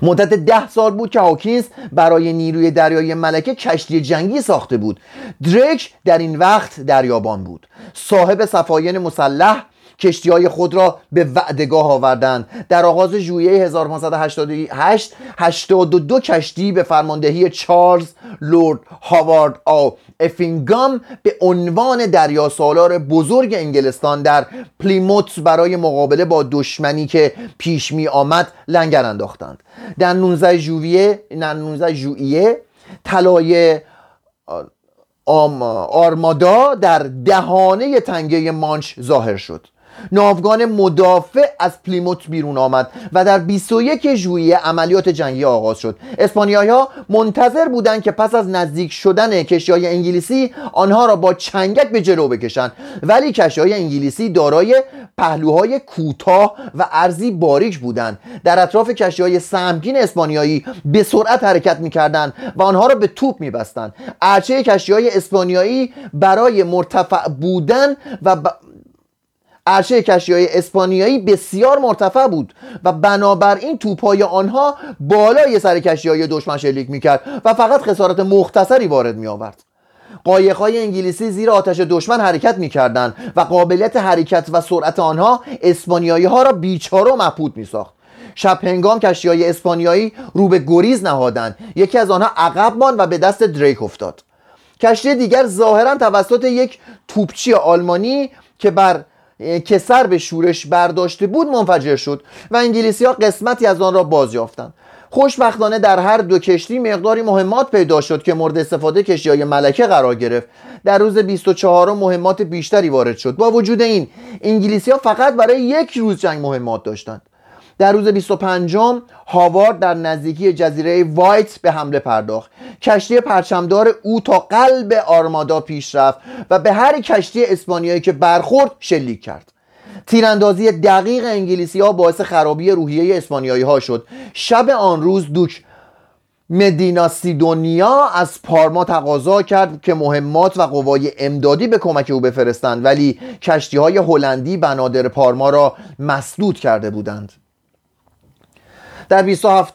مدت ده سال بود که هاکینز برای نیروی دریایی ملکه کشتی جنگی ساخته بود. دریک در این وقت دریابان بود. صاحب صفاین مسلح کشتی های خود را به وعدگاه آوردند. در آغاز ژوئیه 1588 82 کشتی به فرماندهی چارلز لورد هاوارد آو افینگام به عنوان دریا سالار بزرگ انگلستان در پلیموت برای مقابله با دشمنی که پیش می آمد لنگر انداختند. در 19 ژوئیه 19 ژوئیه طلای آرمادا در دهانه تنگه مانچ ظاهر شد. ناوگان مدافع از پلیموت بیرون آمد و در 21 ژوئیه عملیات جنگی آغاز شد. اسپانیایی ها منتظر بودند که پس از نزدیک شدن کشتی های انگلیسی آنها را با چنگک به جلو بکشند. ولی کشتی های انگلیسی دارای پهلوهای کوتاه و ارزی باریک بودند. در اطراف کشتی های سهمگین اسپانیایی به سرعت حرکت می‌کردند و آنها را به توپ میبستند. ارچه کشتی های اسپانیایی برای مرتفع بودن و عرشه کشتی های اسپانیایی بسیار مرتفع بود و بنابراین توپهای آنها بالای سر کشتی های دشمن شلیک می‌کرد و فقط خسارت مختصری وارد می آورد های انگلیسی زیر آتش دشمن حرکت می‌کردند و قابلیت حرکت و سرعت آنها اسپانیایی ها را بیچاره و مبهوت میساخت. شب هنگام کشتی های اسپانیایی رو به گریز نهادند. یکی از آنها عقب ماند و به دست دریک افتاد. کشتی دیگر ظاهرا توسط یک توپچی آلمانی که بر که سر به شورش برداشته بود منفجر شد و انگلیسی ها قسمتی از آن را بازیافتند. خوشبختانه در هر دو کشتی مقداری مهمات پیدا شد که مورد استفاده کشتی های ملکه قرار گرفت. در روز 24 مهمات بیشتری وارد شد. با وجود این انگلیسی ها فقط برای یک روز جنگ مهمات داشتند. در روز 25 هاوارد در نزدیکی جزیره وایت به حمله پرداخت. کشتی پرچمدار او تا قلب آرمادا پیش رفت و به هر کشتی اسپانیایی که برخورد شلیک کرد. تیراندازی دقیق انگلیسی ها باعث خرابی روحیه اسپانیایی ها شد. شب آن روز دوک مدینا سیدونیا از پارما تقاضا کرد که مهمات و قوای امدادی به کمک او بفرستند ولی کشتی های هلندی بنادر پارما را مسدود کرده بودند. در 27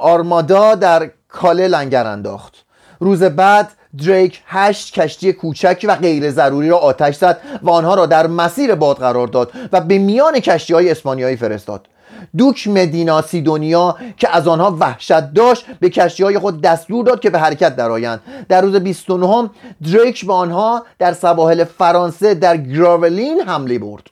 آرمادا در کاله لنگر انداخت. روز بعد دریک هشت کشتی کوچک و غیر ضروری را آتش زد و آنها را در مسیر باد قرار داد و به میان کشتی های اسپانیایی فرستاد. دوک مدینا سیدونیا که از آنها وحشت داشت به کشتی های خود دستور داد که به حرکت درآیند. در روز 29 دریک به آنها در سواحل فرانسه در گراولین حمله برد.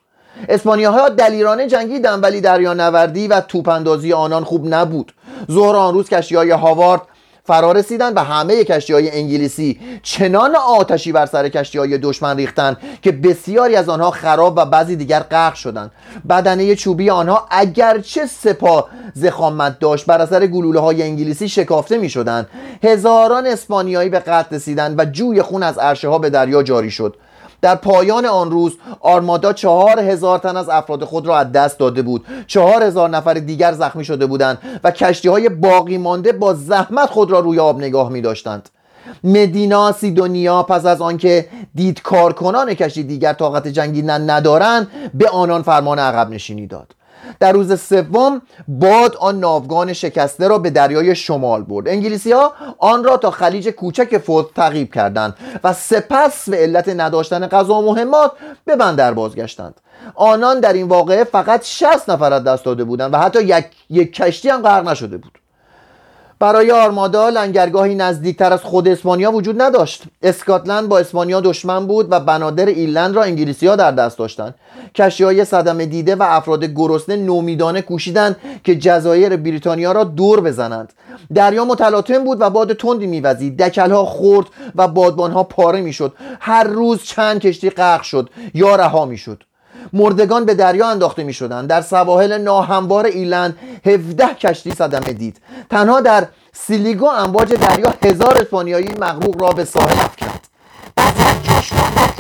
ها دلیرانه جنگیدند ولی دریانوردی و توپاندازی آنان خوب نبود. ظهر آن روز کشتی های هاوارد فرا رسیدند و همه کشتی های انگلیسی چنان آتشی بر سر کشتی های دشمن ریختند که بسیاری از آنها خراب و بعضی دیگر غرق شدند. بدنه چوبی آنها اگرچه سپاه زخامت داشت بر اثر گلوله های انگلیسی شکافته می شدند هزاران اسپانیایی به قتل رسیدند و جوی خون از عرشه ها به دریا جاری شد. در پایان آن روز آرمادا چهار هزار تن از افراد خود را از دست داده بود. چهار هزار نفر دیگر زخمی شده بودند و کشتی های باقی مانده با زحمت خود را روی آب نگاه می داشتند مدینا سیدونیا پس از آنکه دید کارکنان کشتی دیگر طاقت جنگیدن ندارند به آنان فرمان عقب نشینی داد. در روز سوم باد آن ناوگان شکسته را به دریای شمال برد. انگلیسی ها آن را تا خلیج کوچک فوت تعقیب کردند و سپس به علت نداشتن غذا مهمات به بندر بازگشتند. آنان در این واقعه فقط 60 نفر از دست داده بودند و حتی یک, یک کشتی هم غرق نشده بود. برای آرمادا لنگرگاهی نزدیکتر از خود اسپانیا وجود نداشت. اسکاتلند با اسپانیا دشمن بود و بنادر ایرلند را انگلیسی ها در دست داشتند. کشتی های صدمه دیده و افراد گرسنه نومیدانه کوشیدند که جزایر بریتانیا را دور بزنند. دریا متلاطم بود و باد تندی میوزید. دکلها خورد و بادبانها پاره می‌شد. هر روز چند کشتی غرق شد یا رها می‌شد. مردگان به دریا انداخته می شدن. در سواحل ناهموار ایلند 17 کشتی صدمه دید تنها در سیلیگو امواج دریا هزار اسپانیایی مغروق را به ساحل افکند بعضی از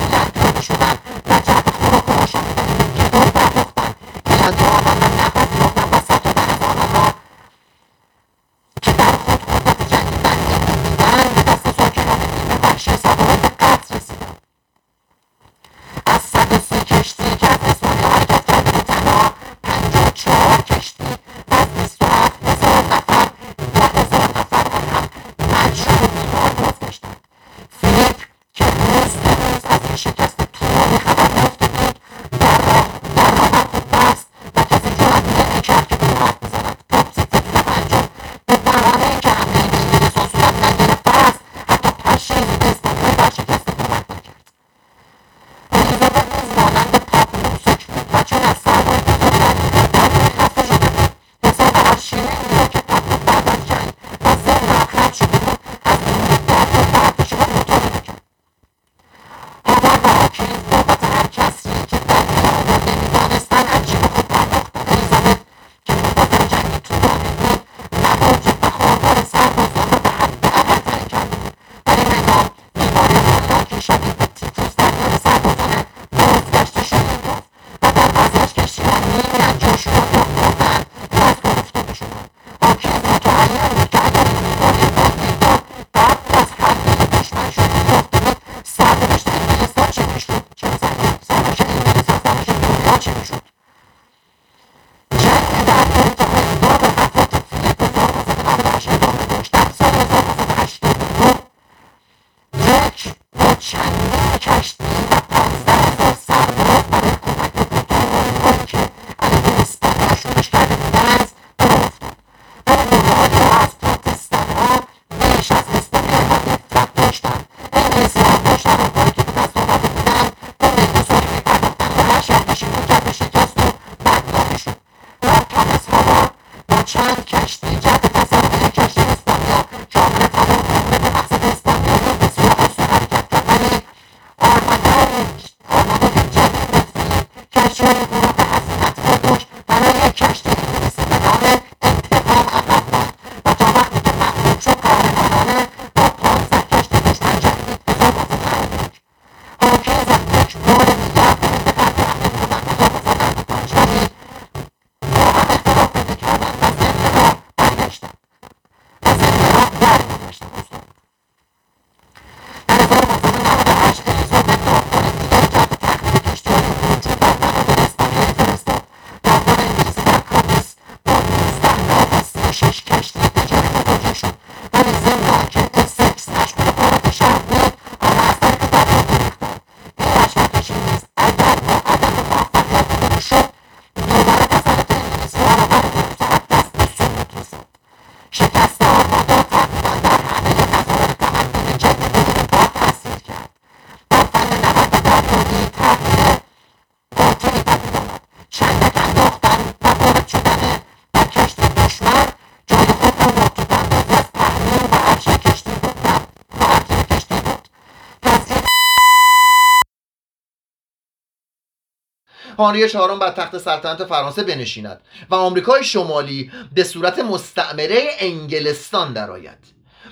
هانری چهارم بر تخت سلطنت فرانسه بنشیند و آمریکای شمالی به صورت مستعمره انگلستان درآید.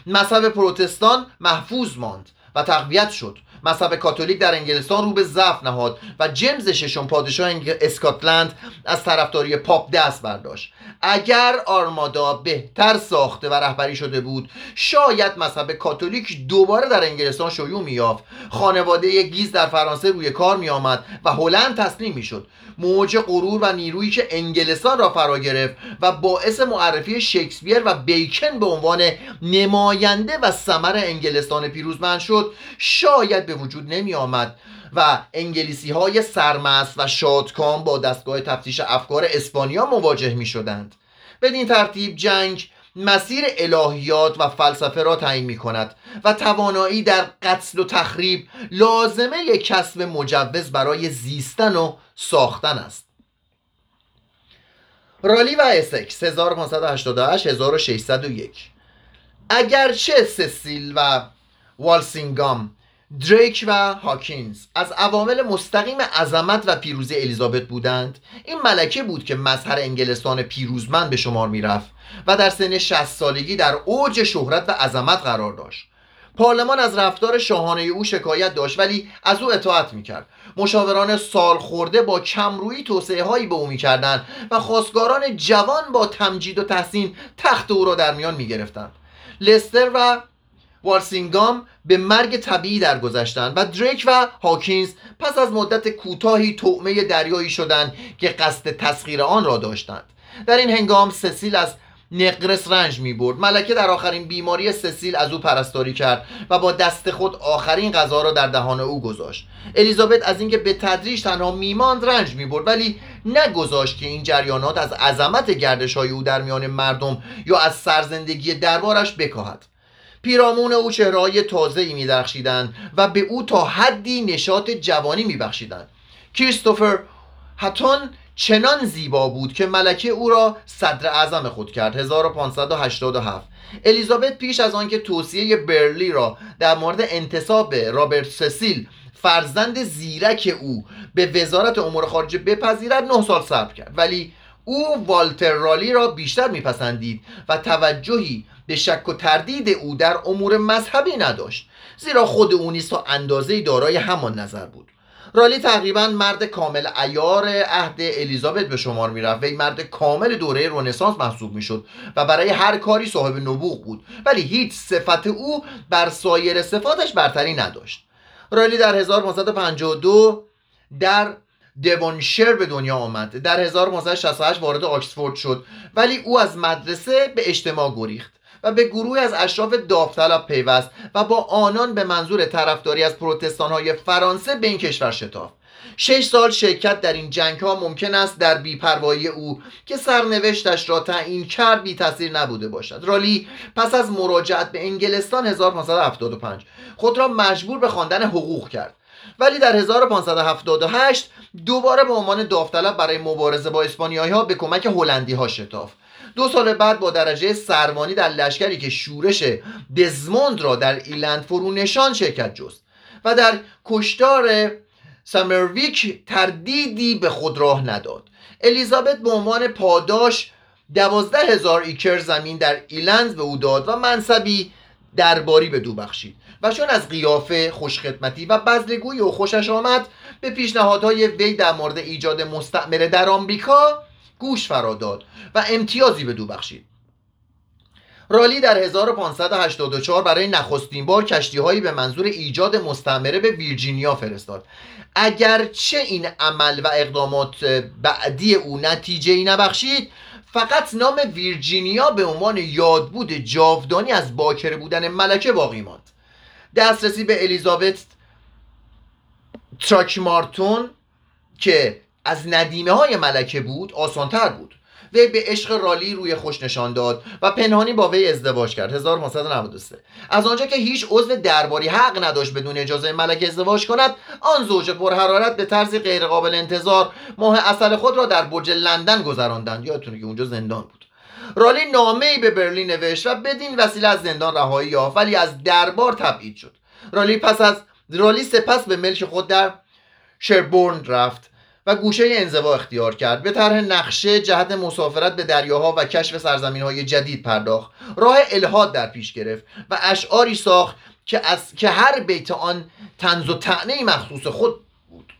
مذهب پروتستان محفوظ ماند و تقویت شد. مذهب کاتولیک در انگلستان رو به ضعف نهاد و جیمز ششم پادشاه اسکاتلند از طرفداری پاپ دست برداشت. اگر آرمادا بهتر ساخته و رهبری شده بود شاید مذهب کاتولیک دوباره در انگلستان شیوع میافت خانواده گیز در فرانسه روی کار میآمد و هلند تسلیم می‌شد. موج غرور و نیرویی که انگلستان را فرا گرفت و باعث معرفی شکسپیر و بیکن به عنوان نماینده و ثمر انگلستان پیروزمند شد شاید به وجود نمی آمد و انگلیسی های سرمست و شادکام با دستگاه تفتیش افکار اسپانیا مواجه می شدند بدین ترتیب جنگ مسیر الهیات و فلسفه را تعیین می کند و توانایی در قتل و تخریب لازمه کسب مجوز برای زیستن و ساختن است. رالی و اسکس 1588 1601 اگرچه سسیل و والسینگام دریک و هاکینز از عوامل مستقیم عظمت و پیروزی الیزابت بودند. این ملکه بود که مظهر انگلستان پیروزمند به شمار می‌رفت و در سن 60 سالگی در اوج شهرت و عظمت قرار داشت. پارلمان از رفتار شاهانه او شکایت داشت ولی از او اطاعت می‌کرد. مشاوران سال خورده با کمرویی توسعه هایی به او می‌کردند و خواستگاران جوان با تمجید و تحسین تخت او را در میان می‌گرفتند. لستر و وارسینگام به مرگ طبیعی درگذشتند و دریک و هاکینز پس از مدت کوتاهی طعمه دریایی شدند که قصد تسخیر آن را داشتند. در این هنگام سسیل از نقرس رنج می برد. ملکه در آخرین بیماری سسیل از او پرستاری کرد و با دست خود آخرین غذا را در دهان او گذاشت. الیزابت از اینکه به تدریج تنها میماند رنج می برد ولی نگذاشت که این جریانات از عظمت گردش های او در میان مردم یا از سرزندگی دربارش بکاهد. پیرامون او چهرهای تازه ای می و به او تا حدی نشاط جوانی می بخشیدن. کریستوفر هتون چنان زیبا بود که ملکه او را صدر اعظم خود کرد 1587 الیزابت پیش از آنکه توصیه برلی را در مورد انتصاب رابرت سسیل فرزند زیرک او به وزارت امور خارجه بپذیرد نه سال صبر کرد ولی او والتر رالی را بیشتر میپسندید و توجهی به شک و تردید او در امور مذهبی نداشت زیرا خود او نیز تا اندازه دارای همان نظر بود. رالی تقریبا مرد کامل ایار عهد الیزابت به شمار می‌رفت. وی مرد کامل دوره رنسانس محسوب می‌شد و برای هر کاری صاحب نبوغ بود ولی هیچ صفت او بر سایر صفاتش برتری نداشت. رالی در 1552 در دیوانشر به دنیا آمد. در 1568 وارد آکسفورد شد ولی او از مدرسه به اجتماع گریخت. و به گروهی از اشراف داوطلب پیوست و با آنان به منظور طرفداری از پروتستان های فرانسه به این کشور شتافت. شش سال شرکت در این جنگ ها ممکن است در بیپروایی او که سرنوشتش را تعیین کرد بی تاثیر نبوده باشد. رالی پس از مراجعت به انگلستان 1575 خود را مجبور به خواندن حقوق کرد. ولی در 1578 دوباره به عنوان داوطلب برای مبارزه با اسپانیایی ها به کمک هلندی ها شتافت. دو سال بعد با درجه سروانی در لشکری که شورش دزموند را در ایرلند فرو نشاند شرکت جست و در کشتار سمرویک تردیدی به خود راه نداد. الیزابت به عنوان پاداش دوازده هزار ایکر زمین در ایرلند به او داد و منصبی درباری بدو بخشید و چون از قیافه خوشخدمتی و بذله‌گویی او خوشش آمد به پیشنهادهای وی در مورد ایجاد مستعمره در آمریکا گوش فرا داد و امتیازی به دو بخشید. رالی در 1584 برای نخستین بار کشتی هایی به منظور ایجاد مستعمره به ویرجینیا فرستاد. اگرچه این عمل و اقدامات بعدی او نتیجه ای نبخشید فقط نام ویرجینیا به عنوان یادبود جاودانی از باکره بودن ملکه باقی ماند. دسترسی به الیزابت تراکمارتون که از ندیمه های ملکه بود آسانتر بود. وی به عشق رالی روی خوش نشان داد و پنهانی با وی ازدواج کرد. 1993 از آنجا که هیچ عضو درباری حق نداشت بدون اجازه ملکه ازدواج کند آن زوج پرحرارت به طرزی غیرقابل انتظار ماه اصل خود را در برج لندن گذراندند. یادتونه که اونجا زندان بود. رالی نامه ای به برلین نوشت و بدین وسیله از زندان رهایی یافت ولی از دربار تبعید شد. رالی پس از رالی سپس به ملک خود در شربورن رفت. و گوشه انزوا اختیار کرد. به طرح نقشه جهت مسافرت به دریاها و کشف سرزمین های جدید پرداخت. راه الهاد در پیش گرفت و اشعاری ساخت که, از... که هر بیت آن تنز و تعنی مخصوص خود بود.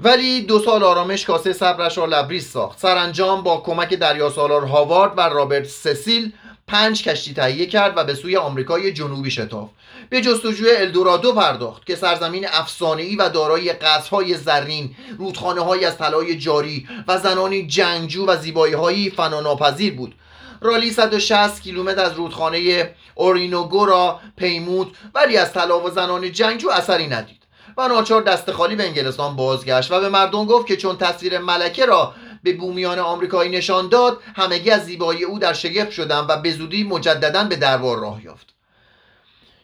ولی دو سال آرامش کاسه صبرش را لبریز ساخت. سرانجام با کمک دریاسالار هاوارد و رابرت سسیل پنج کشتی تهیه کرد و به سوی آمریکای جنوبی شتافت. به جستجوی الدورادو پرداخت که سرزمین افسانه‌ای و دارای قصرهای زرین رودخانه از طلای جاری و زنانی جنگجو و زیبایی فناناپذیر بود. رالی 160 کیلومتر از رودخانه اورینوگو را پیمود ولی از طلا و زنان جنگجو اثری ندید. و ناچار دست خالی به انگلستان بازگشت و به مردم گفت که چون تصویر ملکه را به بومیان آمریکایی نشان داد همگی از زیبایی او در شگفت شدند و به زودی مجددا به دربار راه یافت.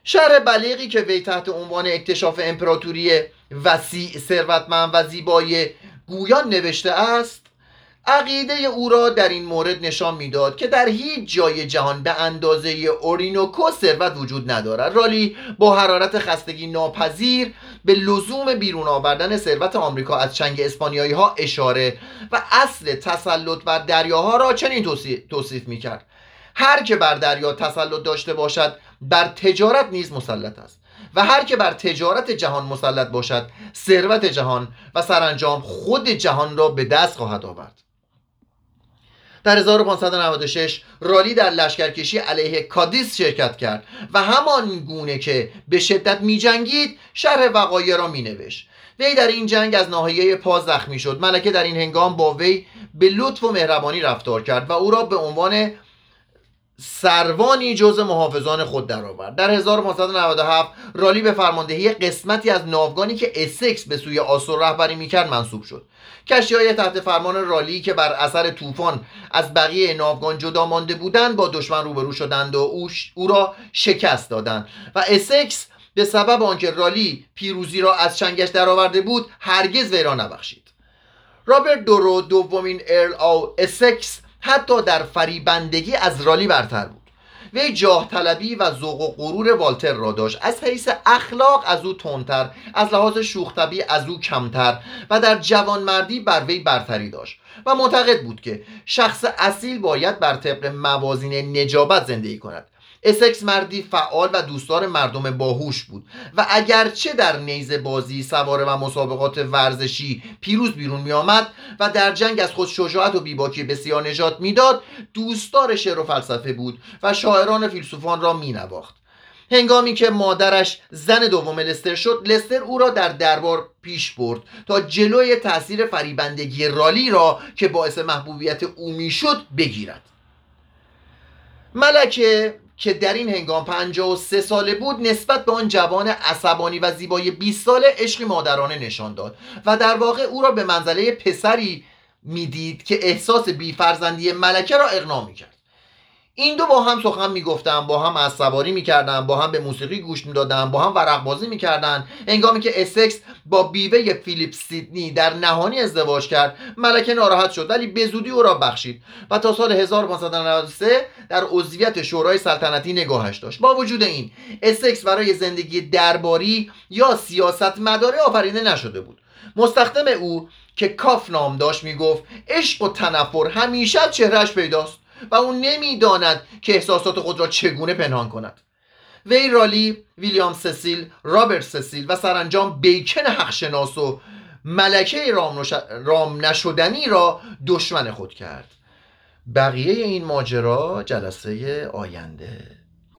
شهر بلیغی که وی تحت عنوان اکتشاف امپراتوری وسیع ثروتمند و زیبای گویان نوشته است عقیده او را در این مورد نشان می‌داد که در هیچ جای جهان به اندازه اورینوکو ثروت وجود ندارد. رالی با حرارت خستگی ناپذیر به لزوم بیرون آوردن ثروت آمریکا از چنگ اسپانیایی ها اشاره و اصل تسلط بر دریاها را چنین توصیف می کرد هر که بر دریا تسلط داشته باشد بر تجارت نیز مسلط است. و هر که بر تجارت جهان مسلط باشد ثروت جهان و سرانجام خود جهان را به دست خواهد آورد. در 1596 رالی در لشکرکشی علیه کادیس شرکت کرد و همان گونه که به شدت می جنگید شرح وقایع را می نوشت وی در این جنگ از ناحیه پا زخمی شد. ملکه در این هنگام با وی به لطف و مهربانی رفتار کرد و او را به عنوان سروانی جز محافظان خود درآورد در 1597 رالی به فرماندهی قسمتی از ناوگانی که اسکس به سوی آسور رهبری می‌کرد منصوب شد. کشتی های تحت فرمان رالی که بر اثر طوفان از بقیه ناوگان جدا مانده بودند با دشمن روبرو شدند و او, او را شکست دادند. و اسکس به سبب آنکه رالی پیروزی را از چنگش درآورده بود هرگز وی را نبخشید. رابرت دورو دومین ارل آو اسکس حتی در فریبندگی از رالی برتر بود. وی جاه طلبی و ذوق و غرور والتر را داشت. از حیث اخلاق از او تندتر از لحاظ شوخی از او کمتر و در جوانمردی بر وی برتری داشت. و معتقد بود که شخص اصیل باید بر طبق موازین نجابت زندگی کند. اسکس مردی فعال و دوستدار مردم باهوش بود و اگرچه در نیز بازی سواره و مسابقات ورزشی پیروز بیرون می آمد و در جنگ از خود شجاعت و بیباکی بسیار نجات می‌داد دوستدار شعر و فلسفه بود و شاعران و فیلسوفان را می نواخت هنگامی که مادرش زن دوم لستر شد لستر او را در دربار پیش برد تا جلوی تاثیر فریبندگی رالی را که باعث محبوبیت او می‌شد بگیرد. ملکه که در این هنگام 53 ساله بود نسبت به آن جوان عصبانی و زیبای 20 ساله عشقی مادرانه نشان داد و در واقع او را به منزله پسری می‌دید که احساس بیفرزندی ملکه را اغنا می‌کرد. این دو با هم سخن می‌گفتن با هم از سواری می‌کردن با هم به موسیقی گوش می‌دادن با هم ورق بازی می‌کردن. انگامی که اسکس با بیوه فیلیپ سیدنی در نهانی ازدواج کرد ملکه ناراحت شد ولی به زودی او را بخشید. و تا سال 1593 در عضویت شورای سلطنتی نگاهش داشت. با وجود این اسکس برای زندگی درباری یا سیاست مداره آفریده نشده بود. مستخدم او که کاف نام داشت می‌گفت عشق و تنفر همیشه چهرهش پیداست. و او نمی‌داند که احساسات خود را چگونه پنهان کند. وی رالی ویلیام سسیل رابرت سسیل و سرانجام بیکن حقشناس و ملکه رام, رام نشدنی را دشمن خود کرد. بقیه این ماجرا جلسه آینده.